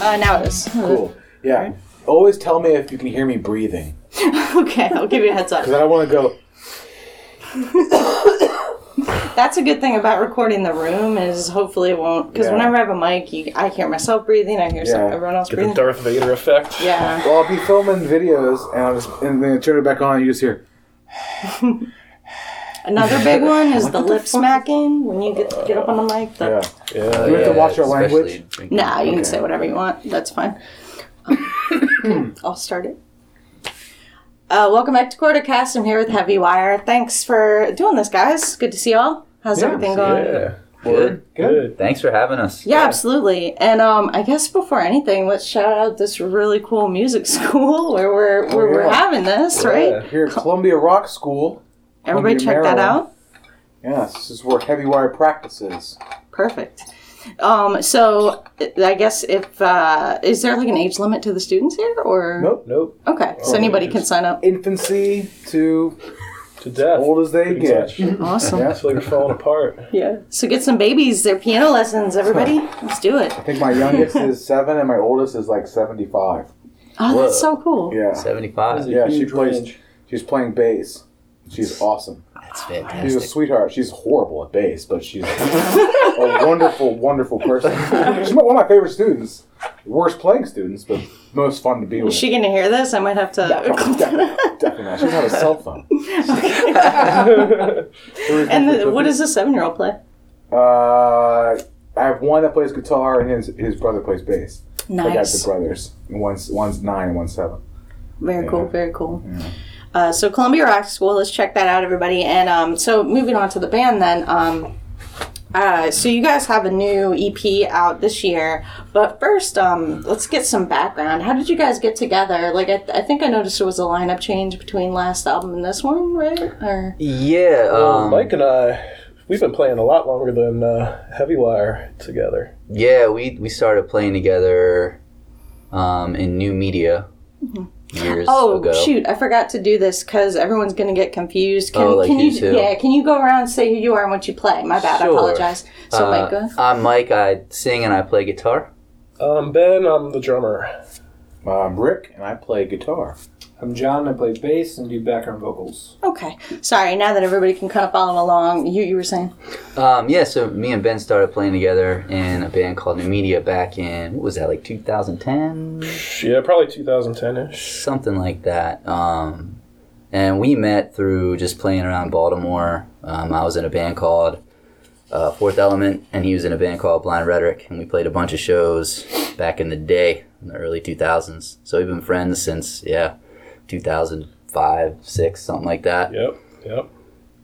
Uh, now it is. Cool. Yeah. Always tell me if you can hear me breathing. okay, I'll give you a heads up. Because I don't want to go. That's a good thing about recording the room is hopefully it won't. Because Yeah. whenever I have a mic, you, I hear myself breathing. I hear some, everyone else Get the breathing. Darth Vader effect. Yeah. Well, I'll be filming videos and I'll just and then I turn it back on and you just hear. Another big one is the lip smacking when you get get up on the mic. The, Yeah. Yeah. Do we have to watch our especially language? drinking. Nah, you can say whatever you want. That's fine. I'll start it. Uh, welcome back to Quartercast. I'm here with Heavy Wire. Thanks for doing this, guys. Good to see you all. How's Yeah, everything going? Yeah. Good. Good. Thanks for having us. Yeah, absolutely. And um, I guess before anything, let's shout out this really cool music school where we're where we're having this, Yeah. right? Here at Columbia Rock School. Everybody Columbia, check that out. Yes, this is where Heavy Wire practices. Perfect. Um, so I guess if uh, is there like an age limit to the students here, or Nope. Nope. Okay, so Oh, anybody can sign up. Infancy to To death. old as they Pretty get. much. Awesome. Yeah. I feel like we're falling apart. Yeah. So get some babies. They're piano lessons. Everybody, let's do it. I think my youngest is seven and my oldest is like seventy-five. Oh, that's so cool. Yeah. 75. Yeah, she plays. range. She's playing bass. She's awesome. That's fantastic. She's a sweetheart. She's horrible at bass, but she's a wonderful, wonderful person. She's one of my favorite students. Worst playing students, but most fun to be with. Is she gonna hear this? I might have to. definitely, definitely not. She doesn't have a cell phone. and the, what does a seven-year-old play? Uh, I have one that plays guitar and his his brother plays bass. I got the Nice. brothers. One's one's nine and one's seven. Very Yeah. cool. Very cool. Uh, so Columbia Rock School. Let's check that out, everybody. And um, so moving on to the band, then. Um, uh, so you guys have a new EP out this year, but first, um, let's get some background. How did you guys get together? Like, I, I think I noticed there was a lineup change between last album and this one, right? Or Yeah. Well, Um, Mike and I, we've been playing a lot longer than uh, Heavy Wire together. yeah, we, we started playing together um, in new media years oh ago. shoot, I forgot to do this because everyone's gonna get confused. Can, Oh, like can you? who's who? Yeah, can you go around and say who you are and what you play? My bad. I apologize. So, Uh, Mike, go. I'm Mike. I sing and I play guitar. Um, ben, I'm the drummer. I'm Rick, and I play guitar. I'm John. I play bass and do background vocals. Okay. Sorry, now that everybody can kind of follow along, you, you were saying? Um, yeah, so me and Ben started playing together in a band called New Media back in, what was that, like 2010? Yeah, probably 2010-ish. something like that. Um, and we met through just playing around Baltimore. Um, I was in a band called uh, Fourth Element, and he was in a band called Blind Rhetoric, and we played a bunch of shows back in the day, in the early 2000s. So we've been friends since, yeah, 2005, 6, something like that. Yep, yep.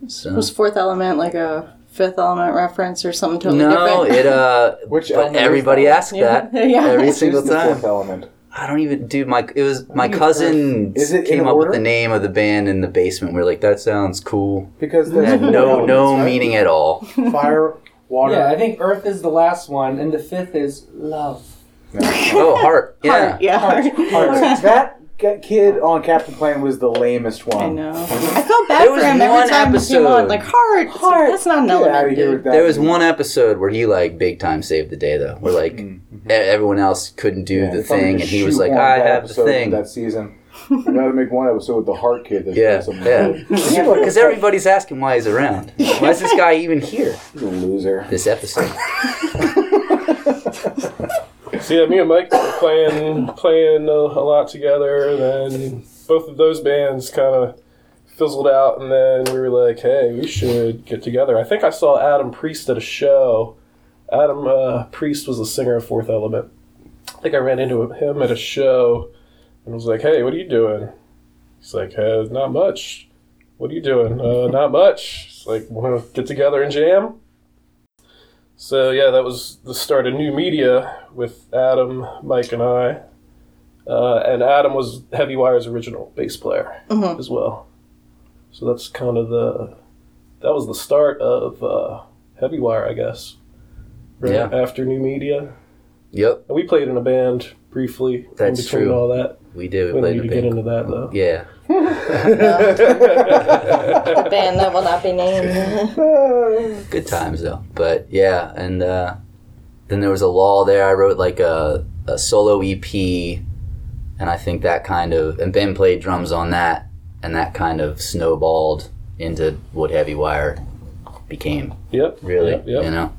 So. Was Fourth Element like a Fifth Element reference or something totally No, different? No, it, uh, Which but everybody that? asks Yeah. that Yeah. every Which single time. fourth element. I don't even do my. It was my cousin Is it in came up order? with the name of the band in the basement. We're like, that sounds cool. Because It there's had no elements, no right? meaning at all. Fire, water. Yeah, I think Earth is the last one, and the fifth is love. Oh, heart. Yeah. Heart, yeah. Heart. Heart. that g- kid on Captain Planet was the lamest one. I know. I felt bad for was him one every time he came on. Like, heart. It's like, that's not an Get out of element, here dude. with that. There was one episode where he like big time saved the day though. Where like e- everyone else couldn't do Mm-hmm. Yeah, the thing, and he was like, one I bad have the episode thing. That season. We gotta make one episode with the heart kid. That's Yeah, yeah. Because everybody's asking why he's around. Why is this guy even here? He's a loser. This episode. So yeah, me and Mike were playing playing a, a lot together, and then both of those bands kind of fizzled out, and then we were like, "Hey, we should get together." I think I saw Adam Priest at a show. Adam uh, Priest was the singer of Fourth Element. I think I ran into him at a show, and was like, "Hey, what are you doing?" He's like, uh, "Not much." What are you doing? Uh, not much. It's like, want to get together and jam? So yeah, that was the start of new media with Adam, Mike, and I. Uh, and Adam was Heavy Wire's original bass player Mhm. as well. So that's kind of the that was the start of uh, Heavy Wire, I guess. Right Yeah. after new media, Yep. and we played in a band briefly That's in between true. all that. we did. We We played need in to a get into that though. Yeah, the band that will not be named. good times though. But yeah, and uh, then there was a lull there. I wrote like a, a solo EP, and I think that kind of and Ben played drums on that, and that kind of snowballed into what Heavy Wire became. Yep. Really, Yep, yep. you know.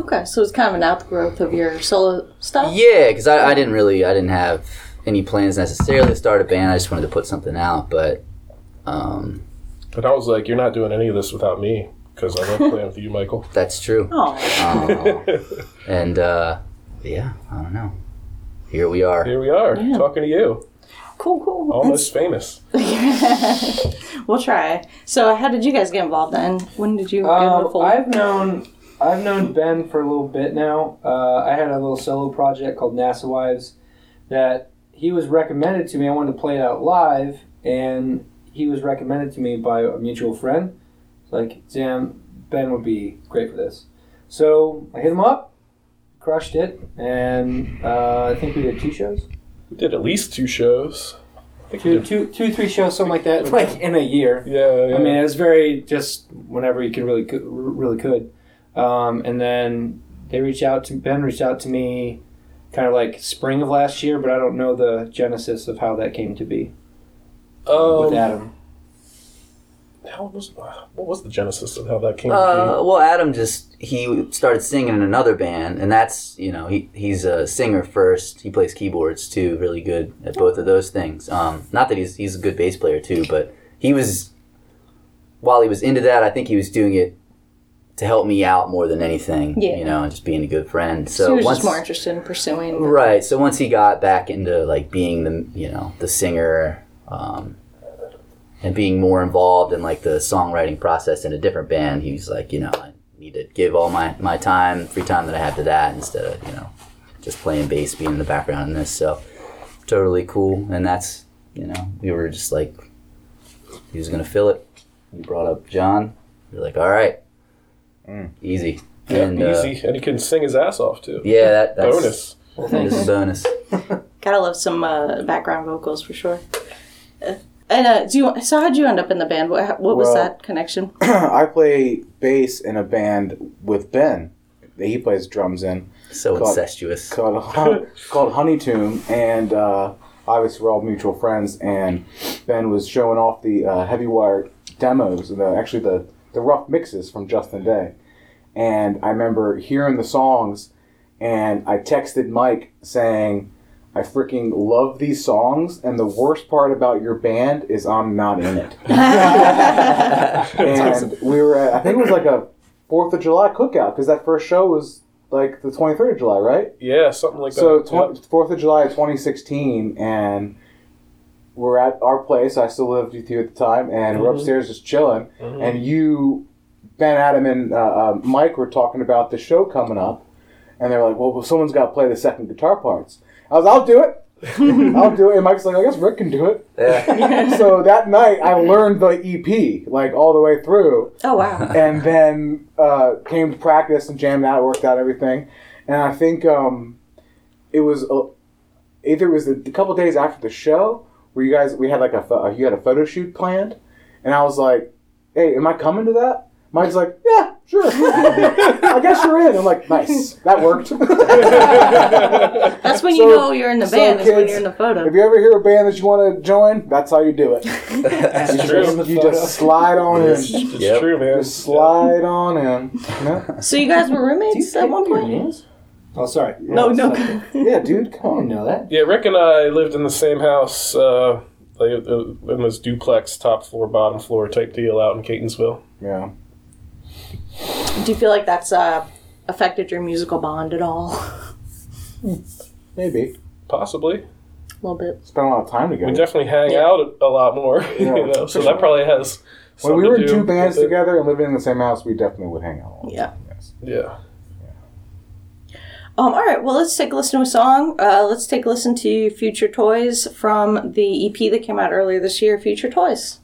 okay, so it's kind of an outgrowth of your solo stuff. Yeah, because I, I didn't really, I didn't have any plans necessarily to start a band. I just wanted to put something out, but um, But I was like, you're not doing any of this without me because I love playing with you, Michael. that's true. Oh, Um, and uh, yeah, I don't know. Here we are. Here we are Yeah. talking to you, cool, cool. almost famous. we'll try. So, how did you guys get involved then? When did you get Um, involved? I've known I've known Ben for a little bit now. Uh, I had a little solo project called NASA Wives that he was recommended to me. I wanted to play it out live, and he was recommended to me by a mutual friend. Like, Sam, Ben would be great for this. So I hit him up, crushed it, and uh, I think we did two shows, We did at least two shows. I think we two, two, two, three shows, something like that, like in a year. Yeah, yeah. I mean, it was very just whenever you could really could, really could. Um, and then they reached out to Ben reached out to me, kind of like spring of last year, but I don't know the genesis of how that came to be Oh with um, Adam. how was what was the genesis of how that came to Uh, well, Adam just he started singing in another band, and that's you know he he's a singer first. He plays keyboards too, really good at both of those things. Um, not that he's he's a good bass player too, but he was while he was into that, I think he was doing it to help me out more than anything. Yeah. you know, and just being a good friend. so, So he was once just more interested in pursuing. Right. So once he got back into like being the you know the singer um, and being more involved in like the songwriting process in a different band, he was like, you know, I need to give all my my time, free time that I have to that instead of you know just playing bass, being in the background in this. So totally cool. And that's you know we were just like he was gonna fill it. We brought up John. We are like, all right, Mm. easy. be. and yeah, uh, easy, and he can sing his ass off too. yeah, that that's Bonus. That is a bonus. Gotta love some uh, background vocals for sure. Uh, and uh, do you? So how'd you end up in the band? What, what was Well- that connection? I play bass in a band with Ben. that He plays drums in So God. incestuous. called Hun- called Honey Tomb, and uh, obviously we're all mutual friends. And Ben was showing off the uh, Heavy Wire demos, the actually the the rough mixes from Justin Day. And I remember hearing the songs, and I texted Mike saying. I freaking love these songs, and the worst part about your band is I'm not in it. and we were at, I think it was like a Fourth of July cookout because that first show was like the 23rd of July, right? Yeah, something like So that. Yep. Fourth of July, 2016, and we're at our place. I still lived with you at the time, and we're Mhm. upstairs just chilling. Mhm. And you, Ben, Adam, and uh, uh, Mike were talking about the show coming up, and they're like, "Well, well someone's got to play the second guitar parts." I was, "I'll do it. I'll do it." And Mike's like, "I guess Rick can do it." Yeah. so that night, I learned the EP like all the way through oh wow. and then uh, came to practice and jammed out, worked out everything. And I think um, it was uh, either it was a, a couple days after the show where you guys we had like a pho- you had a photo shoot planned, and I was like, "Hey, am I coming to that?" Mike's like, "Yeah, sure. I guess you're in." I'm like, "Nice, that worked." That's when you So- know you're in the so band. is when kids, you're in the photo. if you ever hear a band that you want to join, that's how you do it. It's You true. just, you just slide on in. It's Yep. true, man. Just slide on in. You? So you guys were roommates at one point? Oh, sorry. No, no. Yeah, dude, I come on. didn't know that. Yeah, Rick and I lived in the same house, uh, like uh, in this duplex, top floor, bottom floor type deal out in Catonsville. Yeah. Do you feel like that's uh, affected your musical bond at all? Maybe. Possibly. a little bit. Spent a lot of time together. We definitely hang Yeah. out a, a lot more, Yeah, you know. So for that probably has. when we something were to in do two bands with it. together and living in the same house, we definitely would hang out. all the Yeah. time, yes. Yeah. Um, all right, well, let's take a listen to a song. Uh, let's take a listen to Future Toys from the EP that came out earlier this year, Future Toys.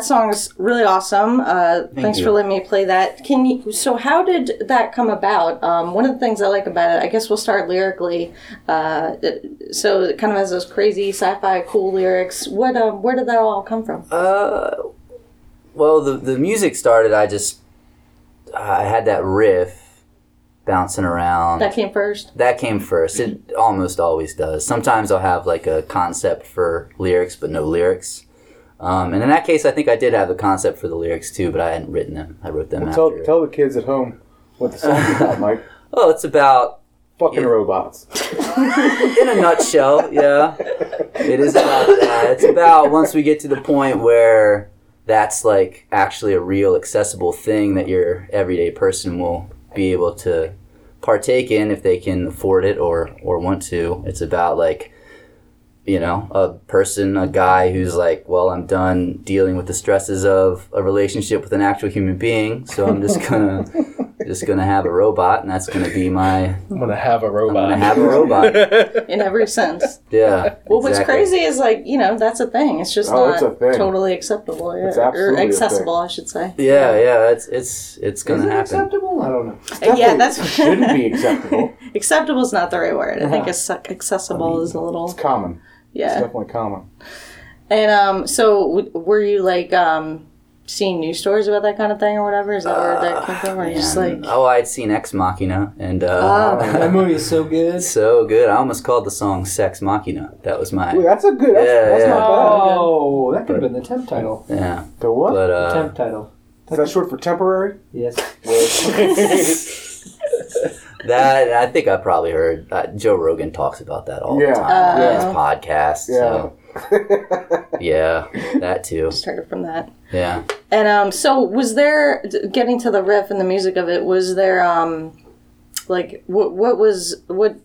That song is really awesome. Uh, thanks you. for letting me play that. Can you? So, how did that come about? Um, one of the things I like about it, I guess we'll start lyrically. Uh, so, it kind of has those crazy sci-fi cool lyrics. What? Um, where did that all come from? Uh, well, the the music started. I just I had that riff bouncing around. That came first. That came first. It almost always does. Sometimes I'll have like a concept for lyrics, but no lyrics. Um, and in that case, I think I did have the concept for the lyrics too, but I hadn't written them. I wrote them Tell, after. tell the kids at home what the song's about, Mike. oh, it's about, Fucking Yeah. robots. in a nutshell, yeah, it is about that. It's about once we get to the point where that's like actually a real accessible thing that your everyday person will be able to partake in if they can afford it or or want to. It's about like you know a person, a guy who's like, well, I'm done dealing with the stresses of a relationship with an actual human being, so I'm just gonna just gonna have a robot, and that's gonna be my I'm gonna have a robot. I'm gonna have a robot. in every sense. Yeah. Well, what's crazy is like you know that's a thing. It's just Oh, not it's totally acceptable. Yeah. It's or accessible, I should say. Yeah, yeah, it's it's it's gonna is it happen. acceptable? I don't know. Uh, yeah, that's shouldn't be acceptable. acceptable is not the right word. I think Uh-huh. acce- accessible is a little It's common. It's yeah. definitely common. And um, so w- were you like um seeing news stories about that kind of thing or whatever? Is that where that came from? Or just like oh, I'd seen Ex Machina, and uh, Oh. That movie is so good. so good. I almost called the song "Sex Machina." That was my Wait, that's a good. That's, Yeah, that's yeah. not bad. Oh, that could have been the temp title. yeah. The what? But The uh, temp title. Is that short for temporary? Yes. that I think I probably heard uh, Joe Rogan talks about that all Yeah. the time. Uh, His podcast. Yeah. So yeah, that too. started from that. Yeah. And um, so was there getting to the riff and the music of it? Was there um, like what what was what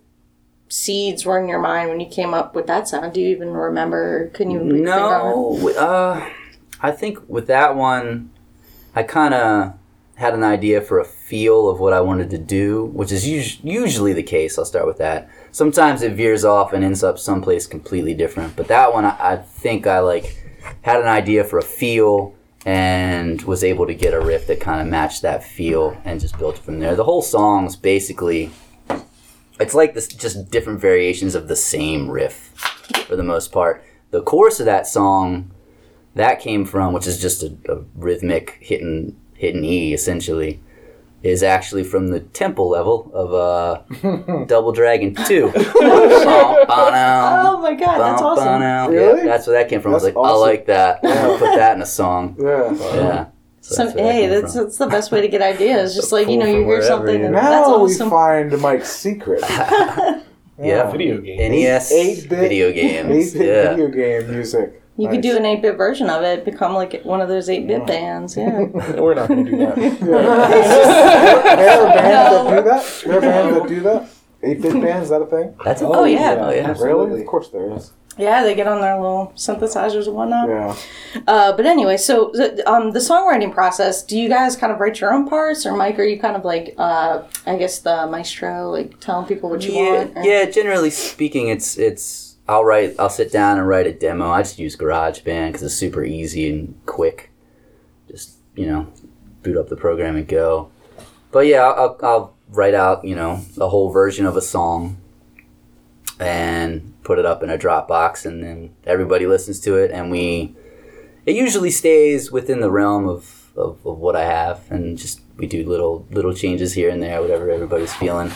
seeds were in your mind when you came up with that sound? Do you even remember? Can you think on it? No, uh, I think with that one, I kind of had an idea for a feel of what I wanted to do, which is us- usually the case. I'll start with that. Sometimes it veers off and ends up someplace completely different, but that one, I, I think I like had an idea for a feel and was able to get a riff that kind of matched that feel and just built from there. The whole song's basically it's like this just different variations of the same riff for the most part. The chorus of that song that came from, which is just a, a rhythmic hitting hitting E essentially, is actually from the temple level of uh, Double Dragon Two. Oh my god, that's awesome! Really? Yeah, that's where that came from. I was That's like, I like that. I'm gonna put that in a song. Yeah. Yeah. So Some, that's where that hey, that's from. that's the best way to get ideas. Just like you know, you hear something you know. that's Now awesome. we find Mike's secret. Yeah. Video game. NES 8-bit video games. 8-bit Yeah. video game music. You could do an 8 bit version of it, become like one of those 8 bit Yeah. bands. Yeah. We're not gonna do that. There are bands that do that. There are bands that do that. Eight bit bands, is that a thing? That's a, Oh, yeah. Oh yeah. Really? Of course there is. yeah, they get on their little synthesizers and whatnot. Yeah. Uh, but anyway, so the, um, the songwriting process, do you guys kind of write your own parts? Or, Mike, are you kind of like, uh, I guess, the maestro, like telling people what you yeah, want? or- yeah. Generally speaking, it's it's. I'll write. I'll sit down and write a demo. I just use GarageBand because it's super easy and quick. Just you know, boot up the program and go. But yeah, I'll, I'll write out you know a whole version of a song and put it up in a Dropbox, and then everybody listens to it, and we. It usually stays within the realm of, of, of what I have, and just we do little little changes here and there, whatever everybody's feeling.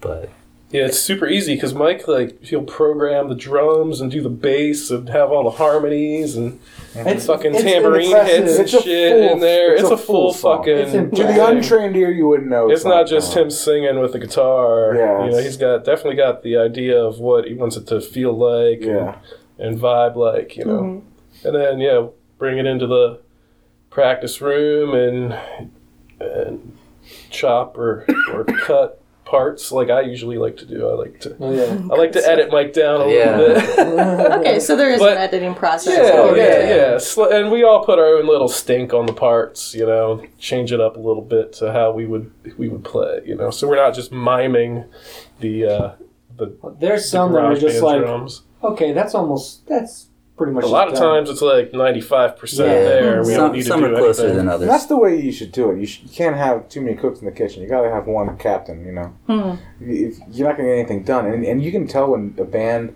But Yeah, it's super easy because Mike like he'll program the drums and do the bass and have all the harmonies and It's fucking it's tambourine impressive. hits and It's a shit full- in there. it's It's, a a, full, full song. fucking. It's To impressive. the untrained ear, you wouldn't know. It's not just him singing with the guitar. Yeah, you know, it's- he's got definitely got the idea of what he wants it to feel like. Yeah. and, and vibe like. You know, Mm-hmm. and then yeah, bring it into the practice room and and chop or or cut parts like I usually like to do. I like to Oh, yeah. I like to edit Mike down a Yeah. little bit. Okay, so there is But- an editing process. Yeah, Okay. yeah, yeah. And we all put our own little stink on the parts, you know, change it up a little bit to how we would we would play, you know. So we're not just miming the uh, the, There's the some that are just like, drums. okay, that's almost that's pretty much. A lot of done. times it's like 95% Yeah, there. We some, don't need to do are closer anything. than And others. that's the way you should do it. You, sh- you can't have too many cooks in the kitchen. You gotta have one captain. You know, Hmm. if you're not gonna get anything done, and, and you can tell when a band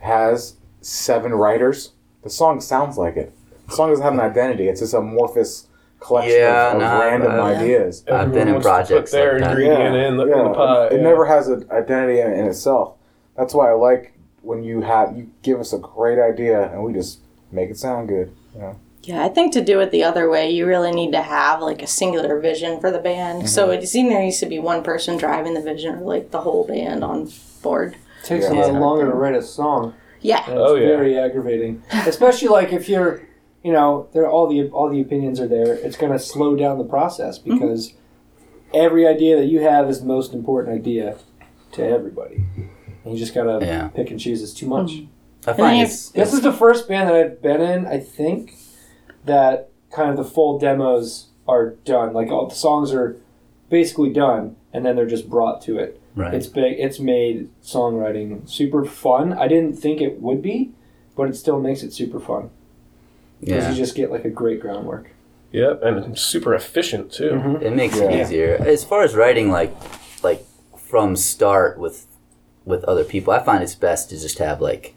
has seven writers, the song sounds like it. The song doesn't have an identity. It's just a amorphous collection Yeah, of, of no, random uh, ideas. I've Everyone been in wants to projects put their like that. ingredient in, the, in the pie. It yeah. never has an identity in, in itself. That's why I like when you have you give us a great idea and we just make it sound good. You know? Yeah, I think to do it the other way, you really need to have like a singular vision for the band. So Mm-hmm. it's either there needs to be one person driving the vision or like the whole band on board. It takes Yeah. a lot longer to write a song. Yeah. And Oh, it's yeah. very aggravating, especially like if you're, you know, there all the all the opinions are there. It's going to slow down the process because every idea that you have is the most important idea to everybody, and you just gotta Yeah. pick and choose. It's too much. I find you- it's, This is the first band that I've been in, I think, that kind of the full demos are done. Like all the songs are basically done, and then they're just brought to it. right. It's big. It's made songwriting super fun. I didn't think it would be, but it still makes it super fun because yeah. you just get like a great groundwork. Yep, and super efficient too. Mm-hmm. It makes Yeah. it easier. As far as writing, like, like from start with with other people, I find it's best to just have like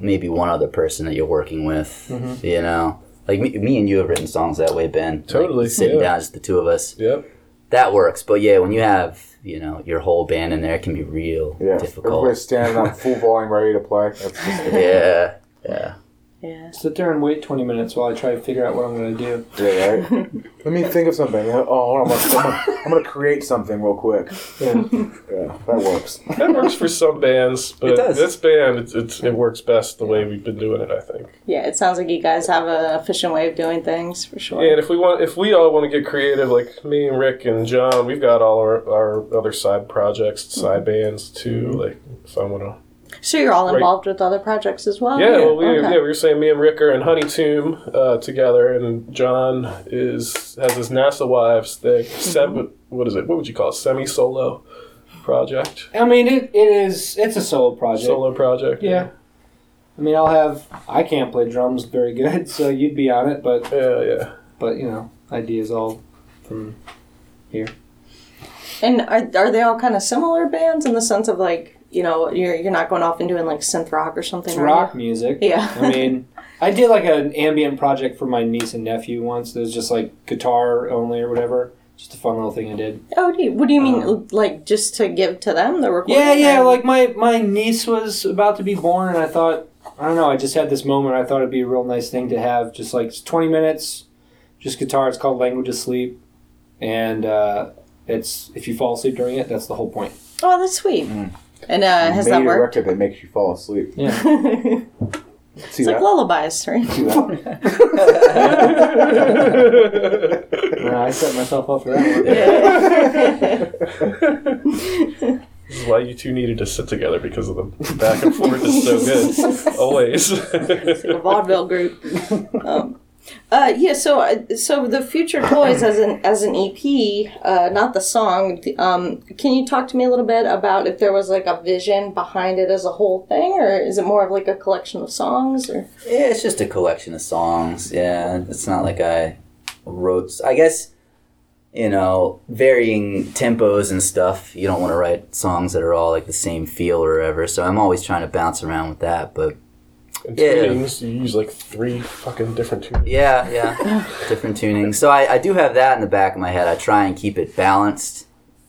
maybe one other person that you're working with. Mhm. You know, like me, me and you have written songs that way, Ben. Like, Totally, sitting yeah. down, just the two of us. Yep. That works. But yeah, when you have you know your whole band in there, it can be real Yeah, difficult. everybody's standing up full volume, ready to play. That's just, Yeah, yeah. Yeah. Sit there and wait twenty minutes while I try to figure out what I'm going to do. yeah, right. Let me think of something. Oh, hold on, I'm, gonna, I'm, gonna, I'm gonna create something real quick. Yeah. Yeah, that works. That works for some bands, but It does. this band, it's, it's, it works best the way we've been doing it, I think. Yeah, it sounds like you guys have an efficient way of doing things for sure. And if we want, if we all want to get creative, like me and Rick and John, we've got all our, our other side projects, side bands too. Like if I want to, So you're all involved with other projects as well? yeah, well, we, Okay. yeah, we were saying me and Rick are in Honey Tomb uh, together, and John is has his NASA Wives thing. Sem- what is it? What would you call it? Semi solo project, I mean, it, it is. It's a solo project. solo project. Yeah. I mean, I'll have. I can't play drums very good, so you'd be on it. But yeah, yeah. but you know, ideas all from here. And are, are they all kind of similar bands in the sense of like, you know, you're you're not going off and doing like synth rock or something, it's are rock music. Yeah. I mean, I did like an ambient project for my niece and nephew once. It was just like guitar only or whatever. Just a fun little thing I did. oh, do you, what do you mean, Um, like just to give to them the recording? Yeah, yeah. or- Like my my niece was about to be born, and I thought I don't know. I just had this moment. I thought it'd be a real nice thing to have. Just like it's twenty minutes, just guitar. It's called Language of Sleep, and uh, it's if you fall asleep during it, that's the whole point. Oh, that's sweet. Mm. And uh, has Made that a worked? record that makes you fall asleep. Yeah. it's See like that? lullabies, right? See that? Uh, I set myself up for that one. Yeah. This is why you two needed to sit together because of the back and forth is so good. Always. It's like a vaudeville group. Um, uh, yeah, so uh, so the future toys as an as an EP, uh, not the song. Um, can you talk to me a little bit about if there was like a vision behind it as a whole thing, or is it more of like a collection of songs? Or Yeah, it's just a collection of songs. Yeah, it's not like I wrote. I guess you know, varying tempos and stuff. You don't want to write songs that are all like the same feel or whatever. So I'm always trying to bounce around with that. But And Yeah. tunings, you use like three fucking different tunings. yeah, yeah, different tuning. So I, I do have that in the back of my head. I try and keep it balanced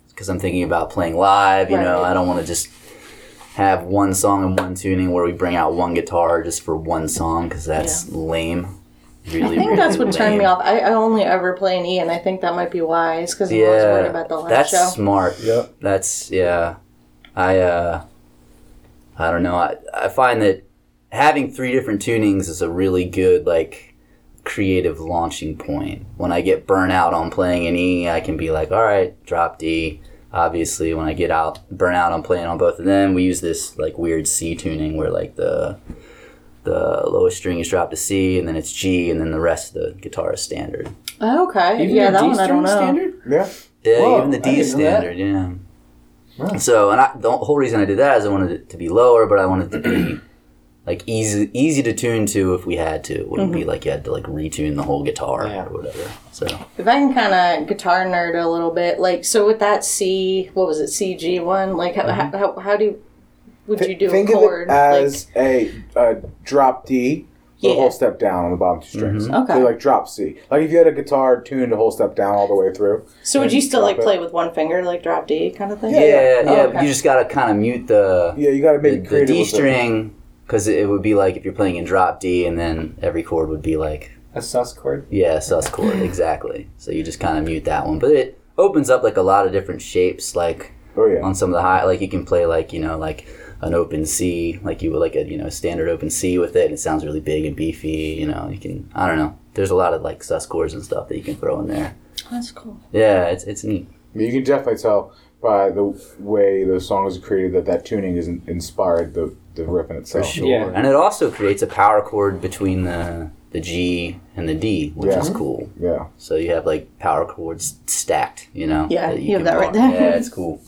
because I'm thinking about playing live. You know, I don't want to just have one song and one tuning where we bring out one guitar just for one song because that's lame. Really, I think really that's what turned me off. I, I only ever play an E, and I think that might be wise It's because I'm always worried about the live that's show. smart. Yep. That's yeah. I uh, I don't know. I I find that having three different tunings is a really good like creative launching point. When I get burnt out on playing an E, I can be like, all right, drop D. Obviously, when I get out burnt out on playing on both of them, we use this like weird C tuning where like the the lowest string is dropped to C, and then it's G, and then the rest of the guitar is standard. Oh, okay, Even yeah, your that D one I don't know. standard? Yeah. Yeah, Whoa, even the D didn't know that. standard, yeah. Wow. So, and I, the whole reason I did that is I wanted it to be lower, but I wanted it to be like easy easy to tune to if we had to. It wouldn't Mm-hmm. be like you had to like retune the whole guitar Yeah. or whatever. So If I can kind of guitar nerd a little bit, like so with that C, what was it, CG one? Like how, Mm-hmm. how, how do would you do Think a of chord? it as a, a drop D with Yeah. whole step down on the bottom two strings. Mhm. Okay. So like drop C. Like if you had a guitar tuned a whole step down all the way through. so would you still like it. play with one finger, like drop D kind of thing? yeah, yeah, Oh, okay. you just gotta kind of mute the Yeah, you got to the, make it the. D with it. string because it would be like if you're playing in drop D and then every chord would be like A sus chord. yeah a sus chord exactly. So you just kind of mute that one, but it opens up like a lot of different shapes. Like Oh yeah. on some of the high, like you can play like you know like an open C, like you would like a you know standard open C with it. And it sounds really big and beefy. You know, you can I don't know. There's a lot of like sus chords and stuff that you can throw in there. That's cool. Yeah, it's it's neat. I mean, you can definitely tell by the way the songs are created that that tuning is inspired the the riff in itself. Sure. Yeah. And it also creates a power chord between the the G and the D, which Yeah. is cool. Yeah. So you have like power chords stacked, you know. Yeah, you have can that right there. Yeah, it's cool.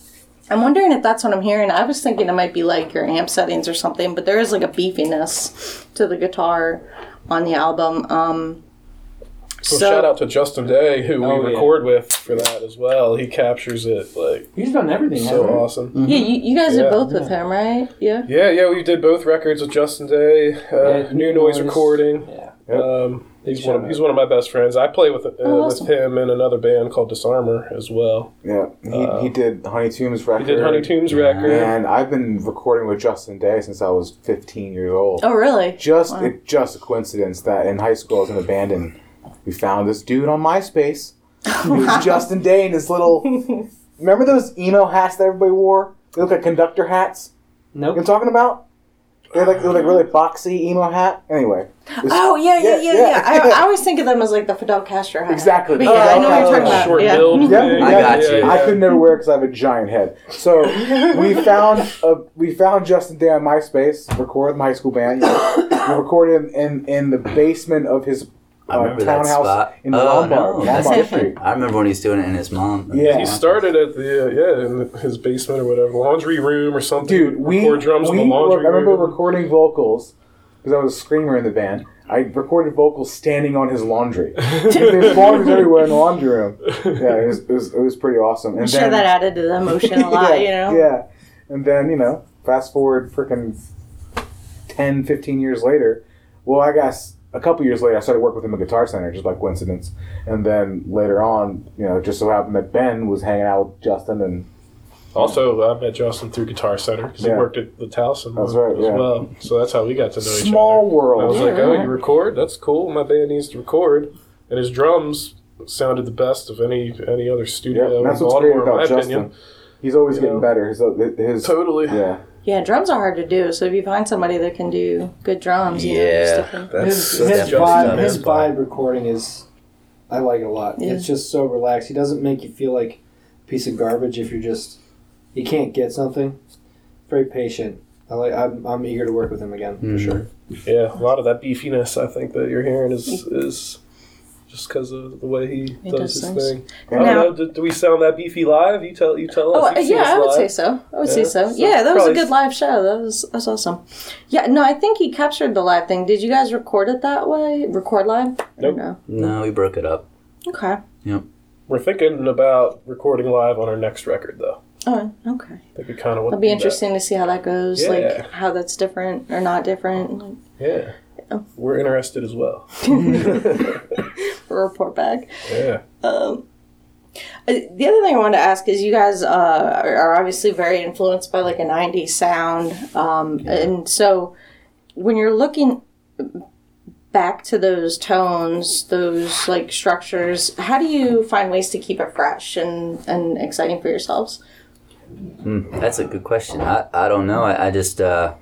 I'm wondering if that's what I'm hearing. I was thinking it might be like your amp settings or something, but there is like a beefiness to the guitar on the album. Um, So, so shout out to Justin Day, who Oh, we yeah. record with for that as well. He captures it like He's done everything. so hasn't he? awesome. yeah, you, you guys Yeah. did both with him, right? Yeah. Yeah, yeah, we did both records with Justin Day. Uh, Yeah, New New Noise Noise. recording. Yeah. Um, he's one. Of, he's one of my best friends. I play with uh, Oh, awesome. with him in another band called Disarmor as well. Yeah. He, Uh, he did Honey Tombs record. He did Honey Tombs record. And I've been recording with Justin Day since I was 15 years old. Oh, really? Just Wow. it, just a coincidence that in high school I was in a band and we found this dude on MySpace. It was Justin Day in his little. Remember those emo hats that everybody wore? They look like conductor hats. You know Nope. what I'm talking about? They're like they're like really boxy emo hat. Anyway. was- Oh yeah, yeah, yeah, Yeah, yeah. yeah. I, I always think of them as like the Fidel Castro hat. Exactly. But yeah, I know what you're talking Oh, about. Short yeah. build. Yeah, thing. I got you. I could never wear it because I have a giant head. So we found a, we found Justin Day on MySpace, recorded my high school band. We recorded in, in the basement of his I uh, remember that townhouse spot. in Oh, Lombard, no, that's Lombard different. I remember when he was doing it in his mom. Yeah. He started at the uh, yeah in his basement or whatever laundry room or something. Dude, we, record drums we in the laundry I remember room. recording vocals because I was a screamer in the band. I recorded vocals standing on his laundry. There's laundries everywhere in the laundry room. Yeah, it was, it was, it was pretty awesome. And I'm sure that added to the emotion a lot, you know? Yeah. And then, you know, fast forward freaking 10, 15 years later. Well, I guess a couple years later, I started working with him at Guitar Center, just by coincidence. And then later on, you know, it just so happened that Ben was hanging out with Justin and Also, I met Justin through Guitar Center because Yeah. he worked at the Towson That's right, as yeah. well. So that's how we got to know each other. small world. I was Yeah, like, "Oh, you record? That's cool. My band needs to record." And his drums sounded the best of any any other yeah, studio and that's in what's great Baltimore, in my about Justin. opinion. He's always You getting know? better. His, uh, his Totally. yeah. Yeah, drums are hard to do. So if you find somebody that can do good drums, you know, Yeah. stick That's, his that's his vibe, man. his vibe recording is, I like it a lot. Yeah. It's just so relaxed. He doesn't make you feel like a piece of garbage if you're just, you can't get something. Very patient. I like. I'm, I'm eager to work with him again Mhm. for sure. Yeah, a lot of that beefiness I think that you're hearing is is just because of the way he, He does, does his things. thing. I don't Now- know. Do, do we sound that beefy live? You tell. You tell Oh us. uh, yeah, us I would live. say so. I would say Yeah, so. so Yeah, that was a good live show. That was that was awesome. Yeah, no, I think he captured the live thing. Did you guys record it that way? Record live? Nope. No. No, we broke it up. Okay. Yep. We're thinking about recording live on our next record, though. Oh, okay. I think we kind of. It'll be to do that. interesting to see how that goes. Yeah. Like how that's different or not different. Like, Yeah. Oh. We're interested as well. report back. Yeah. Um, the other thing I wanted to ask is you guys uh, are are obviously very influenced by like a 90s sound. Um, And so when you're looking back to those tones, those like structures, how do you find ways to keep it fresh and, and exciting for yourselves? Hmm, that's a good question. I, I don't know. I, I just uh,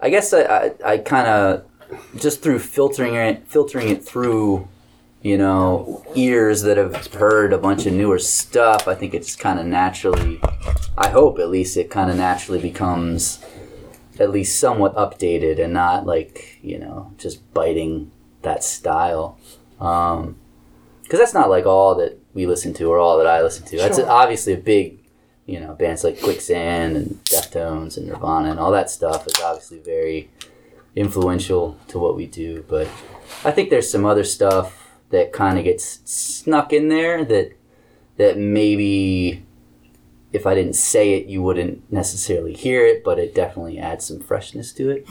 I guess I I, I kind of just through filtering it filtering it through you know ears that have heard a bunch of newer stuff. I think it's kind of naturally. I hope at least it kind of naturally becomes at least somewhat updated and not like you know just biting that style. Um, because that's not like all that we listen to or all that I listen to. That's Sure. obviously a big, you know bands like Quicksand and Deftones and Nirvana and all that stuff is obviously very influential to what we do. But I think there's some other stuff that kind of gets snuck in there that that maybe if I didn't say it, you wouldn't necessarily hear it, but it definitely adds some freshness to it.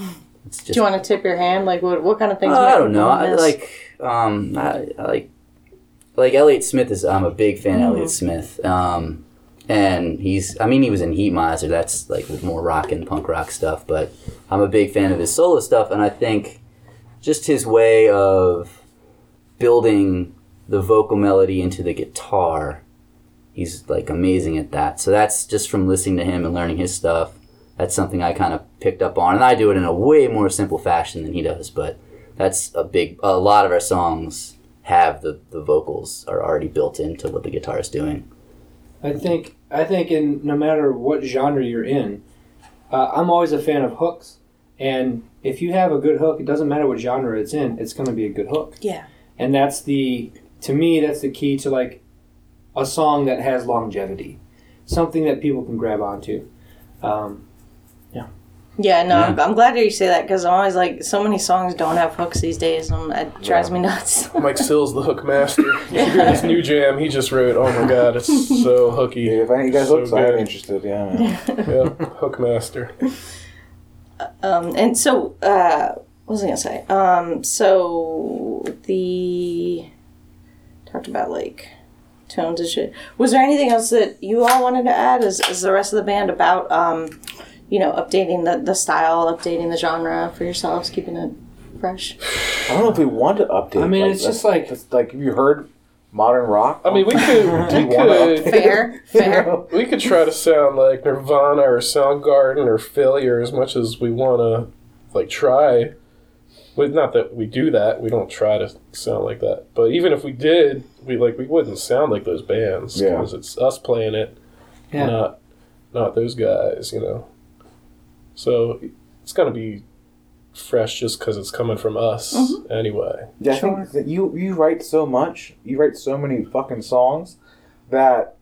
It's just Do you want to tip your hand? Like, what, what kind of things? uh, I don't know. I like um I, I like like Elliott Smith is I'm a big fan of Elliott Smith. Um and he's I mean he was in Heatmiser, that's like more rock and punk rock stuff, but I'm a big fan of his solo stuff and I think just his way of building the vocal melody into the guitar he's like amazing at that. So that's just from listening to him and learning his stuff. That's something I kind of picked up on, and I do it in a way more simple fashion than he does. But that's a big. A lot of our songs have the the vocals are already built into what the guitar is doing. I think I think in no matter what genre you're in, uh, I'm always a fan of hooks. And if you have a good hook, it doesn't matter what genre it's in, it's going to be a good hook. yeah. And that's the to me that's the key to like a song that has longevity, something that people can grab onto. Um, Yeah, no, Yeah. I'm, I'm glad that you say that because I'm always like, so many songs don't have hooks these days. and it drives me nuts. Mike Sill's the hook master. You should this new jam he just wrote. Oh my god, it's so hooky. Yeah, if any of you guys So look, I'm interested. Yeah, man. Yeah, hook master. um, and so, uh, what was I gonna say? Um, so the talked about like tones and shit. Was there anything else that you all wanted to add? As, as the rest of the band about um, you know, updating the the style, updating the genre for yourselves, keeping it fresh. I don't know if we want to update. I mean, like, it's just like- that's like have you heard modern rock? I mean, we could, Do we want to could, update? Fair, You fair. know? we could try to sound like Nirvana or Soundgarden or Failure as much as we want to, like try. But not that we do that. We don't try to sound like that. But even if we did, we like we wouldn't sound like those bands Yeah. because it's us playing it, Yeah. not not those guys. You know. So it's gonna be fresh just because it's coming from us mm-hmm. anyway. Yeah, I think that you you write so much, you write so many fucking songs that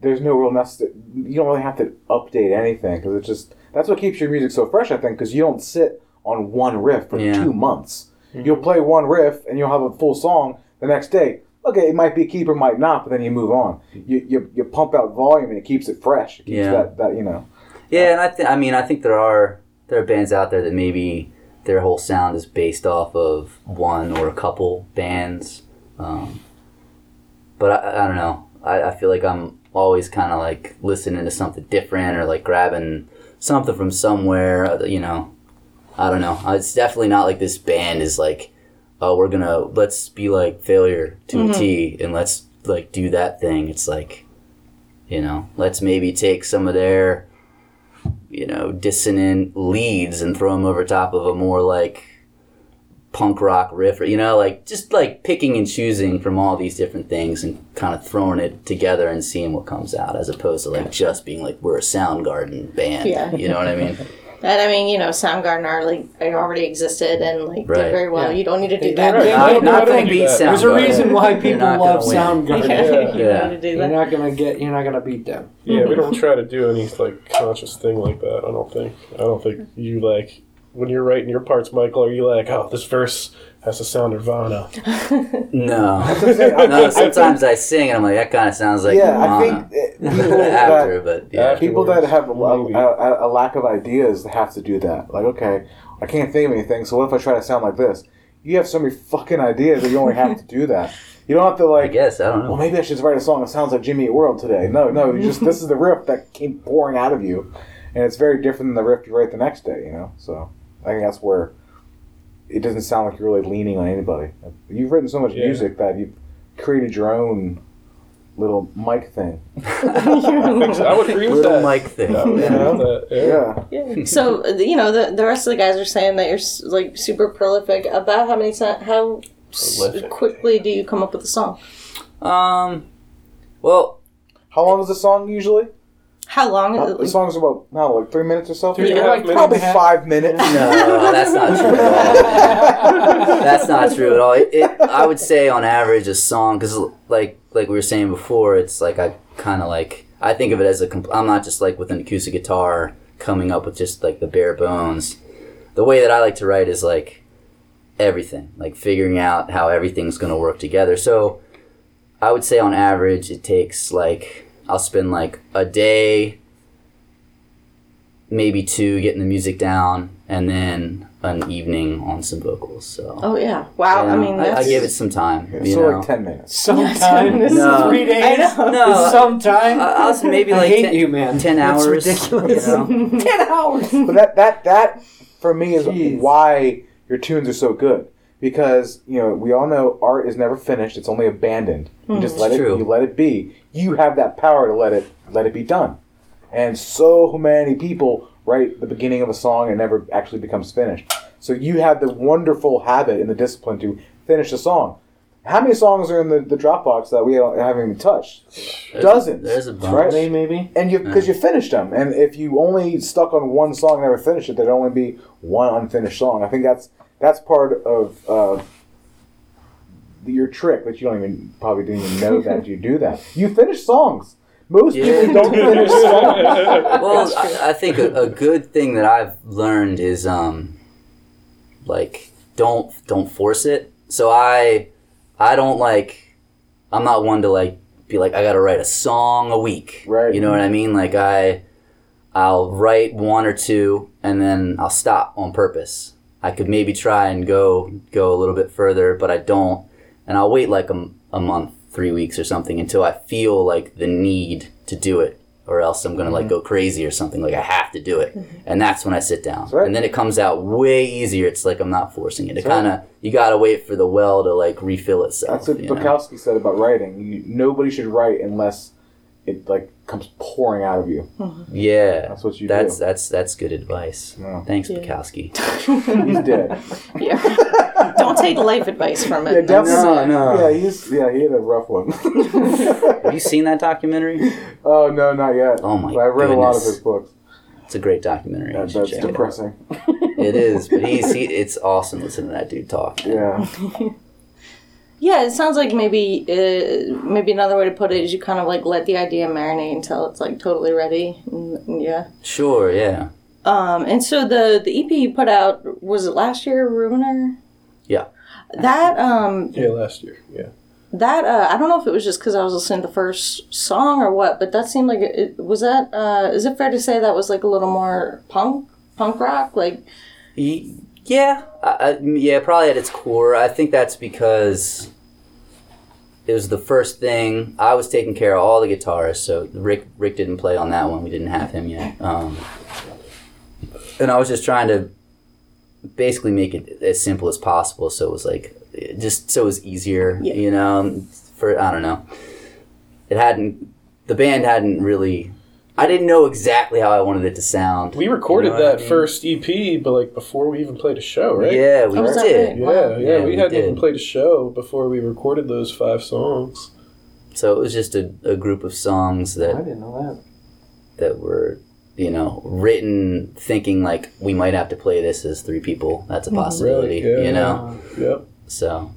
there's no real necessity. You don't really have to update anything because it's just that's what keeps your music so fresh. I think because you don't sit on one riff for Yeah. two months. Mm-hmm. You'll play one riff and you'll have a full song the next day. Okay, it might be a keeper, might not, but then you move on. You you, you pump out volume and it keeps it fresh. It keeps Yeah. that, that you know. Yeah, and I th- I mean I think there are there are bands out there that maybe their whole sound is based off of one or a couple bands. Um, but I, I don't know. I, I feel like I'm always kind of like listening to something different or like grabbing something from somewhere. uh, You know, I don't know. It's definitely not like this band is like, oh, we're gonna let's be like failure to a T and let's like do that thing. It's like, you know, let's maybe take some of their you know, dissonant leads and throw them over top of a more like punk rock riff, or, you know, like just like picking and choosing from all these different things and kind of throwing it together and seeing what comes out, as opposed to like just being like we're a Soundgarden band. Yeah. You know what I mean? And I mean, you know, Soundgarden are like already existed and like Right. did very well. Yeah. You don't need to do They- that. they- You they- don't not not gonna beat. Soundgarden. There's a reason why people love. Soundgarden. Yeah, Yeah. you Yeah. don't need to do You're not gonna get. You're not gonna beat them. Yeah, we don't try to do any like conscious thing like that. I don't think. I don't think you like when you're writing your parts, Michael. Are you like, oh, this verse has to sound Nirvana? No. No, sometimes I sing and I'm like, that kind of sounds like yeah, I Nirvana. think uh, people after, that, but yeah. People that have a, Maybe. a, a, a lack of ideas have to do that. Like, okay, I can't think of anything, so what if I try to sound like this? You have so many fucking ideas that you only have to do that. You don't have to I like. guess I don't know. Well, maybe I should write a song that sounds like Jimmy Eat World today. No, no, you just this is the riff that came pouring out of you, and it's very different than the riff you write the next day. You know, so I think that's where it doesn't sound like you're really leaning on anybody. You've written so much Yeah. music that you've created your own little mic thing. I would agree with Little that. Mike thing. I would Yeah. Yeah. Yeah. So you know, the the rest of the guys are saying that you're like super prolific. About how many times, how Prolific. quickly do you come up with a song? Um, well, How long is a song usually? How long? Uh, the song's about how like three minutes or so. Three Yeah, half like minutes. Probably five minutes. no, that's not true at all. That's not true at all. It, it, I would say on average a song because like like we were saying before, it's like I kind of like I think of it as a. Compl- I'm not just like with an acoustic guitar coming up with just like the bare bones. The way that I like to write is like everything, like figuring out how everything's going to work together. So I would say on average, it takes like I'll spend like a day, maybe two, getting the music down, and then an evening on some vocals. So. Oh yeah. Wow. you I know, mean, I, that's, give it some time. Yeah, you so know? like ten minutes. Sometimes No. three days. I know. No, Sometime. I- I was maybe I like hate 10 you, man. 10 That's hours. ridiculous. You know? Ten hours. But that that that for me is Jeez. why your tunes are so good. Because you know we all know art is never finished; it's only abandoned. You hmm. just let it. True. You let it be. You have that power to let it let it be done. And so many people write the beginning of a song and never actually becomes finished. So you have the wonderful habit and the discipline to finish a song. How many songs are in the, the Dropbox that we haven't even touched? There's- Dozens. There's a bunch. Right? Maybe, maybe. and you because you finished them and if you only stuck on one song and never finished it there'd only be one unfinished song i think that's that's part of uh, your trick that you don't even probably didn't even know that you do that you finish songs most Yeah. people don't finish songs well, I, I think a, a good thing that I've learned is um, like don't don't force it. So I I don't like I'm not one to like be like I got to write a song a week. Right. You know what I mean? Like I I'll write one or two and then I'll stop on purpose. I could maybe try and go go a little bit further, but I don't. And I'll wait like a, a month, three weeks or something until I feel like the need to do it, or else I'm gonna like mm-hmm. go crazy or something. Like I have to do it, mm-hmm. and that's when I sit down. right. And then it comes out way easier. It's like I'm not forcing it. It kind of you gotta wait for the well to like refill itself. that's what you know? bukowski said about writing you, nobody should write unless it like comes pouring out of you mm-hmm. Yeah, that's what you that's do that's that's good advice. Yeah. Thanks, Yeah. Bukowski. he's dead Yeah. Don't take life advice from yeah it. definitely No, no. yeah he's yeah he had a rough one Have you seen that documentary? oh no not yet Oh, my i've read a lot of his books It's a great documentary. You that, that's check it out. depressing It is, but he's he, it's awesome listening to that dude talk. yeah Yeah, it sounds like maybe uh, maybe another way to put it is you kind of like let the idea marinate until it's like totally ready. And, yeah. Sure, yeah. Um, and so the the EP you put out was it last year, Ruiner? Yeah. That um Yeah, last year. Yeah. that uh I don't know if it was just because I was listening to the first song or what, but that seemed like it, it was that uh is it fair to say that was like a little more punk punk rock like Yeah, I, I, yeah, probably at its core. I think that's because it was the first thing I was taking care of all the guitarists. So Rick Rick didn't play on that one. We didn't have him yet. Um, and I was just trying to basically make it as simple as possible. So it was like just so it was easier, Yeah. you know. For I don't know, it hadn't. The band hadn't really. I didn't know exactly how I wanted it to sound. We recorded You know what I that mean? first EP, but like before we even played a show, right? Yeah, we Oh, did. right? Yeah, Wow. yeah, Yeah, we, we hadn't even played a show before we recorded those five songs. So it was just a, a group of songs that I didn't know that that were, you know, written thinking like we might have to play this as three people. That's a mm-hmm. possibility, Really? Yeah. you know. Yep. So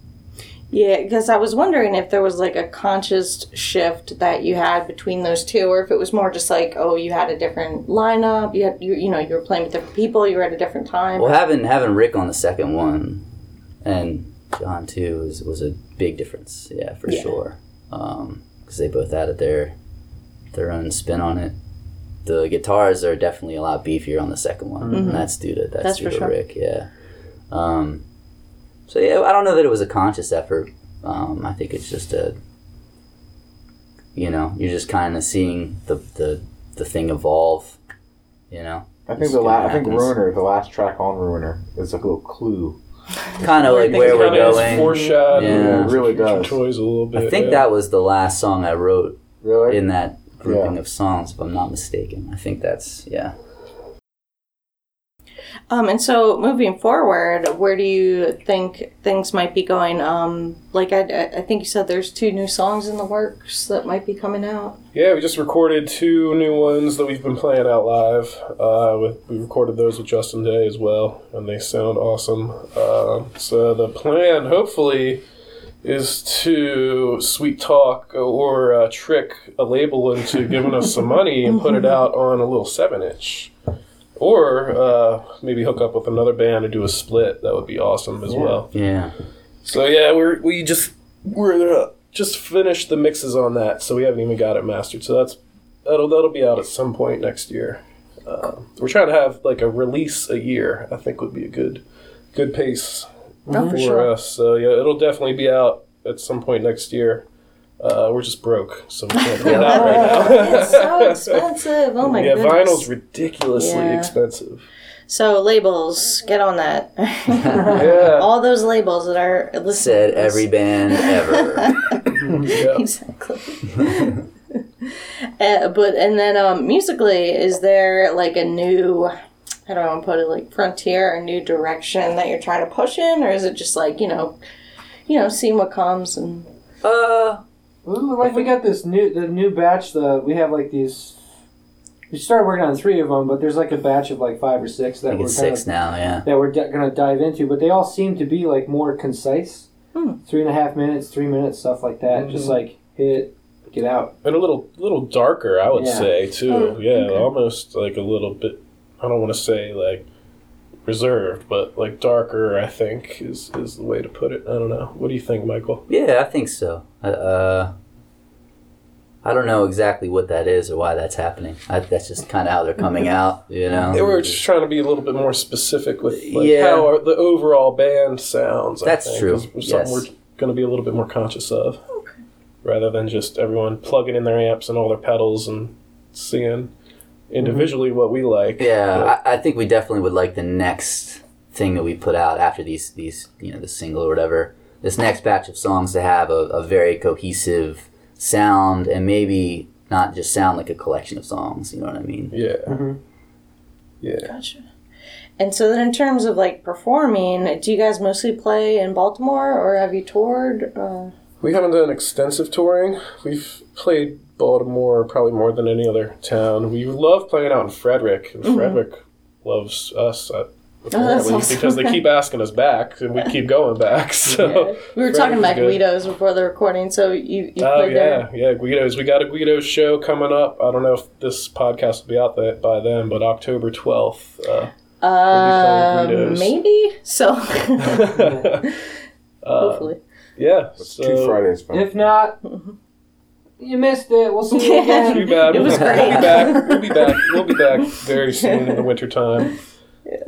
Yeah, because I was wondering if there was like a conscious shift that you had between those two, or if it was more just like, oh, you had a different lineup. You had, you, you know, you were playing with different people. You were at a different time. well, having having Rick on the second one and John too was was a big difference. Yeah, for Yeah. sure. Um, because they both added their their own spin on it. The guitars are definitely a lot beefier on the second one. Mhm. And that's due to that's, That's due for to sure. Rick. Yeah. Um, so yeah, I don't know that it was a conscious effort. Um, I think it's just a, you know, you're just kind of seeing the, the the thing evolve. You know, I think It's the la- I think happen. Ruiner, the last track on Ruiner, is like a little clue. kind of like where we're going. Foreshadowing Yeah. It really future does. Toys a little bit. I think yeah. that was the last song I wrote Really? in that grouping Yeah. of songs, if I'm not mistaken. I think that's yeah. Um, and so moving forward, where do you think things might be going? Um, like I, I think you said there's two new songs in the works that might be coming out. Yeah, we just recorded two new ones that we've been playing out live. Uh, with, we recorded those with Justin Day as well, and they sound awesome. Uh, so the plan, hopefully, is to sweet talk or uh, trick a label into giving us some money and put it out on a little seven inch. Or uh, maybe hook up with another band and do a split. That would be awesome as Yeah. well. Yeah. So yeah, we're we just we're uh, just finished the mixes on that, so we haven't even got it mastered. So that's that'll that'll be out at some point next year. Uh, we're trying to have like a release a year. I think would be a good good pace No, for for sure. us. So yeah, it'll definitely be out at some point next year. Uh, we're just broke, so we can't put it out right now. it's so expensive. Oh my yeah, goodness. vinyl's ridiculously Yeah. expensive. So labels, get on that. Yeah, All those labels that are listening. Said every band ever. yeah. exactly. uh, but and then um, musically, is there like a new? How don't want to put it? Like frontier, or new direction that you're trying to push in, or is it just like you know, you know, seeing what comes and uh, Like we got this new the new batch. The we have like these. We started working on three of them, but there's like a batch of like five or six I that think we're it's kind six of, now. Yeah. that we're d- gonna dive into. But they all seem to be like more concise. Hmm. Three and a half minutes, three minutes, stuff like that. Just Mhm. like hit, get out. and a little little darker i would Yeah. say too Oh, yeah okay. almost like a little bit i don't want to say like reserved but like darker i think is is the way to put it i don't know what do you think michael Yeah, I think so. Uh, I don't know exactly what that is or why that's happening. I, that's just kind of how they're coming out, you know. they were just trying to be a little bit more specific with like Yeah. how our, the overall band sounds I That's think, true, something yes. we're going to be a little bit more conscious of rather than just everyone plugging in their amps and all their pedals and seeing individually what we like Yeah, I, I think we definitely would like the next thing that we put out after these these you know the single or whatever. This next batch of songs to have a, a very cohesive sound and maybe not just sound like a collection of songs. You know what I mean? yeah Mhm. yeah Gotcha. And so then, in terms of like performing, do you guys mostly play in Baltimore, or have you toured? Uh, We haven't done extensive touring. We've played Baltimore probably more than any other town. We love playing out in Frederick, and Frederick loves us. Uh, apparently, awesome. because they keep asking us back, and we keep going back. So we were talking about good. Guido's before the recording, so you you Oh played yeah, yeah, Guido's. We got a Guido's show coming up. I don't know if this podcast will be out that by then, but October twelfth. Uh. Uh, playing Guido's. maybe. So uh, hopefully. yeah, so two Fridays. If not, you missed it. We'll see you Yeah. Too again. bad. It was we'll, great. be back. We'll be back. We'll be back very soon in the wintertime.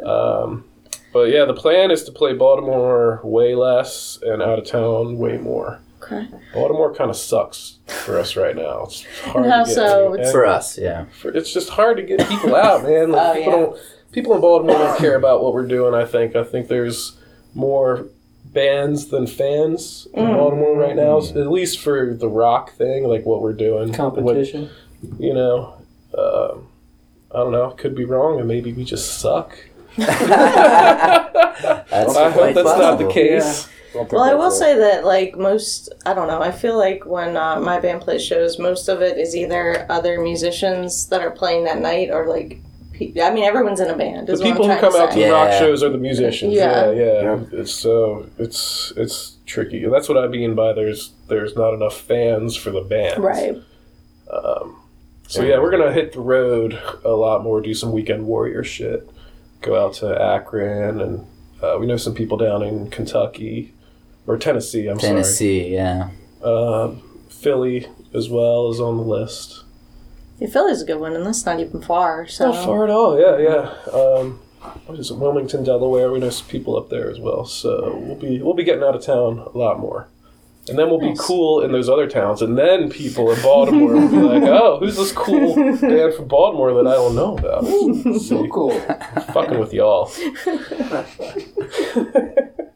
Um, but yeah, the plan is to play Baltimore way less and out of town way more. Okay. Baltimore kind of sucks for us right now. It's hard And how to get so? any- For us, yeah. for- it's just hard to get people out, man. Like, Oh, people yeah. don't. People in Baltimore don't care about what we're doing. I think. I think there's more bands than fans in Mm. Baltimore right now. At least for the rock thing, like what we're doing. What- Competition. you know, um, I don't know. Could be wrong, and maybe we just suck. That's I hope quite that's not the case. Don't Well, I will say that like most, I don't know. I feel like when uh, my band plays shows, most of it is either other musicians that are playing that night, or like, pe- I mean, everyone's in a band. The is what I'm people who come to out to say. the rock shows are the musicians. Yeah. Yeah, yeah. Yeah. It's so it's it's tricky. That's what I mean by there's there's not enough fans for the band. Right. Um, so yeah, we're gonna hit the road a lot more. Do some weekend warrior shit. Go out to Akron, and uh, we know some people down in Kentucky or Tennessee. I'm sorry. Tennessee, yeah. Um, Philly as well is on the list. Yeah, Philly's a good one, and that's not even far. So Not far at all. Yeah, yeah. Um, what is it? Wilmington, Delaware. We know some people up there as well. So we'll be we'll be getting out of town a lot more, and then we'll be cool in those other towns. And then people in Baltimore will be like, "Oh, who's this cool band from Baltimore that I don't know about?" So cool. Fucking with y'all.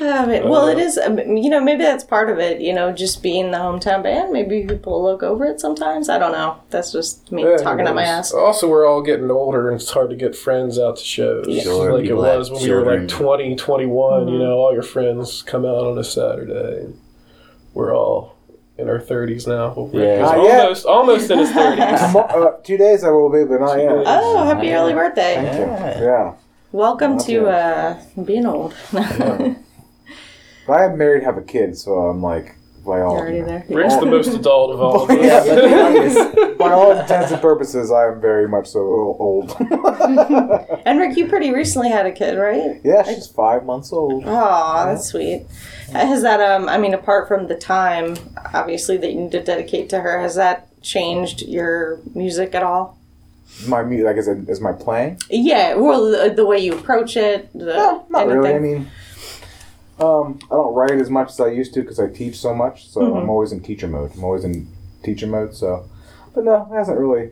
I mean, well, it is. um, You know, maybe that's part of it. You know, just being the hometown band. Maybe people look over it sometimes. I don't know. That's just me Yeah, talking out my ass. Also, we're all getting older, and it's hard to get friends out to shows. Sure, like it was when we were like children. 20, 21. Mm-hmm. You know, all your friends come out on a Saturday. We're all in our 30s now. Well, Yeah. is Not yet. almost, almost in his 30s. Uh, two days I will be, but not yet. Oh, happy Yeah. early birthday! Thank Yeah. you. Yeah. Welcome Not to yet. uh, being old. But I am married, have a kid, so I'm like, by all, You're already there. Rick's the most adult of all of us. Yeah, but the youngest. by all intents and purposes, I am very much so old. And Rick, you pretty recently had a kid, right? yeah, she's five months old. Oh, that's sweet. Has that um? I mean, apart from the time, obviously that you need to dedicate to her, has that changed your music at all? My music, like, is, it, is my playing? Yeah, well, the, the way you approach it, the, No, not really. I mean, um, I don't write as much as I used to because I teach so much. So Mhm. I'm always in teacher mode. I'm always in teacher mode. So, but no, it hasn't really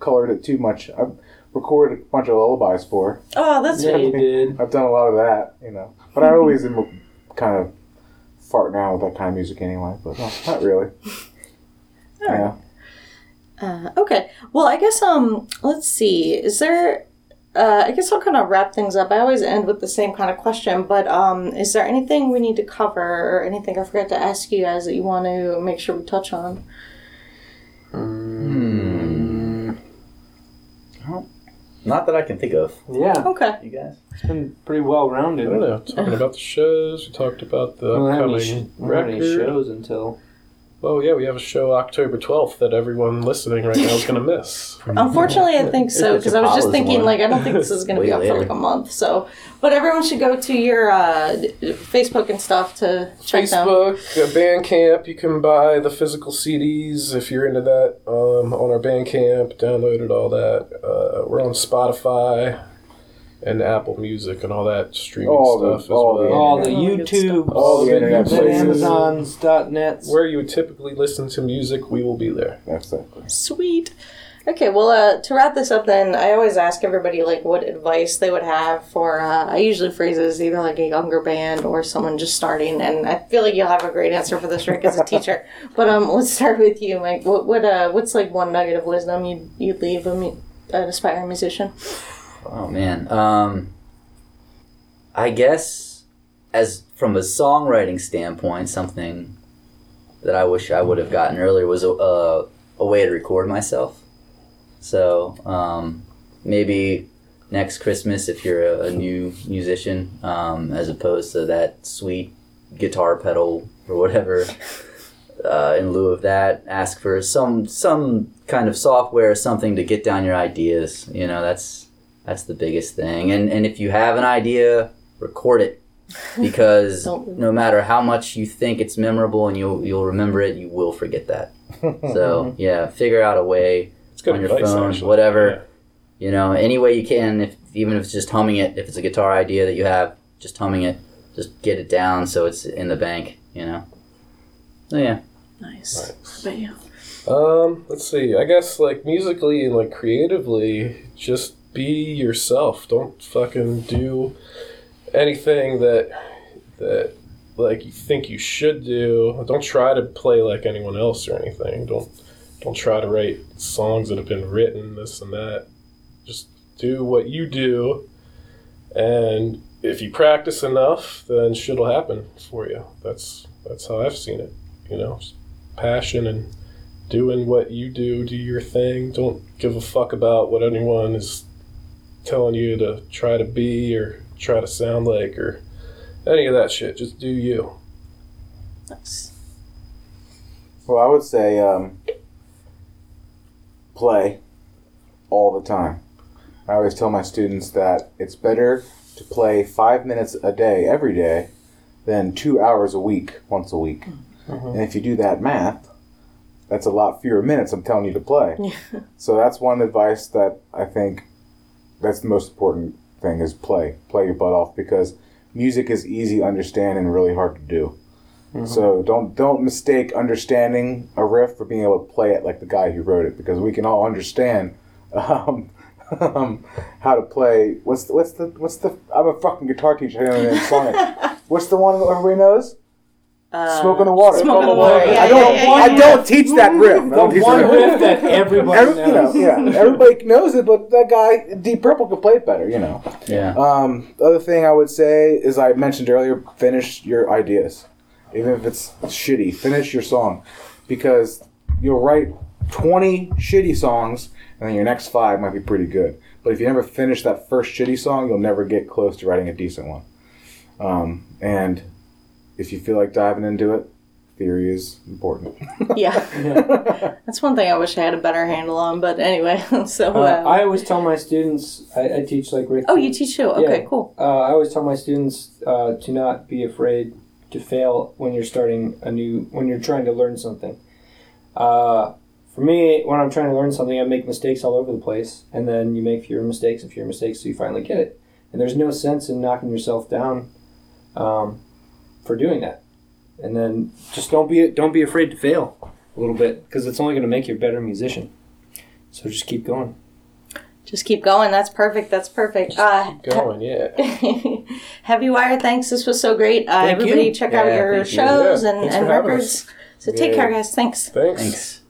colored it too much. I've recorded a bunch of lullabies for. Oh, that's Yeah, you did. I've done a lot of that, you know. But I always am kind of farting around with that kind of music anyway. But no, not really. Yeah. Uh, okay. Well, I guess um, let's see. Is there? Uh, I guess I'll kind of wrap things up. I always end with the same kind of question, but um, is there anything we need to cover or anything I forgot to ask you guys that you want to make sure we touch on? Hmm. Not that I can think of. Yeah, Okay. You guys? it's been pretty well I rounded. don't know. Talking about the shows, we talked about the We don't have any, upcoming sh- we don't have any record. shows until. Oh yeah, we have a show October twelfth that everyone listening right now is gonna miss. Unfortunately, I think so because I was just thinking one. like I don't think this is going to be Way up for like a month. So, but everyone should go to your uh, Facebook and stuff to check them. Facebook, uh, Bandcamp. You can buy the physical CDs if you're into that um, on our Bandcamp. Downloaded all that. Uh, we're on Spotify and Apple Music and all that streaming All the- stuff as all the well. The All the YouTube, All the internet the places. Amazons.net. Where you would typically listen to music, we will be there. That's it. Sweet. Okay, well, uh, to wrap this up, then I always ask everybody like what advice they would have for. Uh, I usually phrase it as either like a younger band or someone just starting, and I feel like you'll have a great answer for this, Rick, as a teacher. But um, let's start with you, Mike. What what uh, what's like one nugget of wisdom you'd you'd leave a mu- an aspiring musician? Oh man. Um I guess as from a songwriting standpoint, something that I wish I would have gotten earlier was a, a, a way to record myself. So um, maybe next Christmas, if you're a, a new musician, um, as opposed to that sweet guitar pedal or whatever, uh, in lieu of that, ask for some some kind of software, something to get down your ideas. You know, that's that's the biggest thing. And and if you have an idea, record it because no matter how much you think it's memorable and you'll you'll remember it, you will forget that. So yeah, figure out a way, It's good On your advice, phone, actually. whatever. you know, any way you can. If even if it's just humming it, if it's a guitar idea that you have, just humming it, just get it down so it's in the bank. You know. So yeah. Nice. Nice. But yeah. Um, let's see. I guess like musically and like creatively, just be yourself. Don't fucking do anything that that like you think you should do. Don't try to play like anyone else or anything. Don't don't try to write songs that have been written this and that. Just do what you do and if you practice enough, then shit'll happen for you. That's that's how I've seen it. You know, passion and doing what you do, do your thing. Don't give a fuck about what anyone is telling you to try to be or try to sound like or any of that shit. Just do you. Nice. Well, I would say um, play all the time. I always tell my students that it's better to play five minutes a day every day than two hours a week once a week. And if you do that math, that's a lot fewer minutes I'm telling you to play. so that's one advice that I think that's the most important thing is play. Play your butt off because music is easy to understand and really hard to do. So don't don't mistake understanding a riff for being able to play it like the guy who wrote it because we can all understand um, um, how to play. What's the, what's the what's the? I'm a fucking guitar teacher. I don't even song it. What's the one that everybody knows? Uh, Smoke on the water. Smoke on the water. Yeah, I don't. yeah, yeah, I don't teach that riff. I The don't teach one that riff that everybody Every, you know, knows. yeah, everybody knows it, but that guy Deep Purple could play it better. You know. Yeah. Um, the other thing I would say is I mentioned earlier, finish your ideas, even if it's shitty. Finish your song, because you'll write twenty shitty songs, and then your next five might be pretty good. But if you never finish that first shitty song, you'll never get close to writing a decent one. Um, and if you feel like diving into it, theory is important. Yeah, Yeah. that's one thing I wish I had a better handle on. But anyway, so Uh, uh, I always tell my students, I, I teach like Rick. oh, you teach too? Okay, Yeah. cool. Uh, I always tell my students uh, to not be afraid to fail when you're starting a new, when you're trying to learn something. Uh, for me, when I'm trying to learn something, I make mistakes all over the place, and then you make fewer mistakes and fewer mistakes, so you finally get it. And there's no sense in knocking yourself down um, for doing that. And then just don't be don't be afraid to fail a little bit because it's only going to make you a better musician. So just keep going. Just keep going. That's perfect. That's perfect. Uh, Going, yeah. Heavy Wire, thanks. This was so great. Uh, Thank everybody, you. check out Yeah, your thank you. shows Yeah, and, and for records. So take care, guys. Thanks. Thanks. Thanks.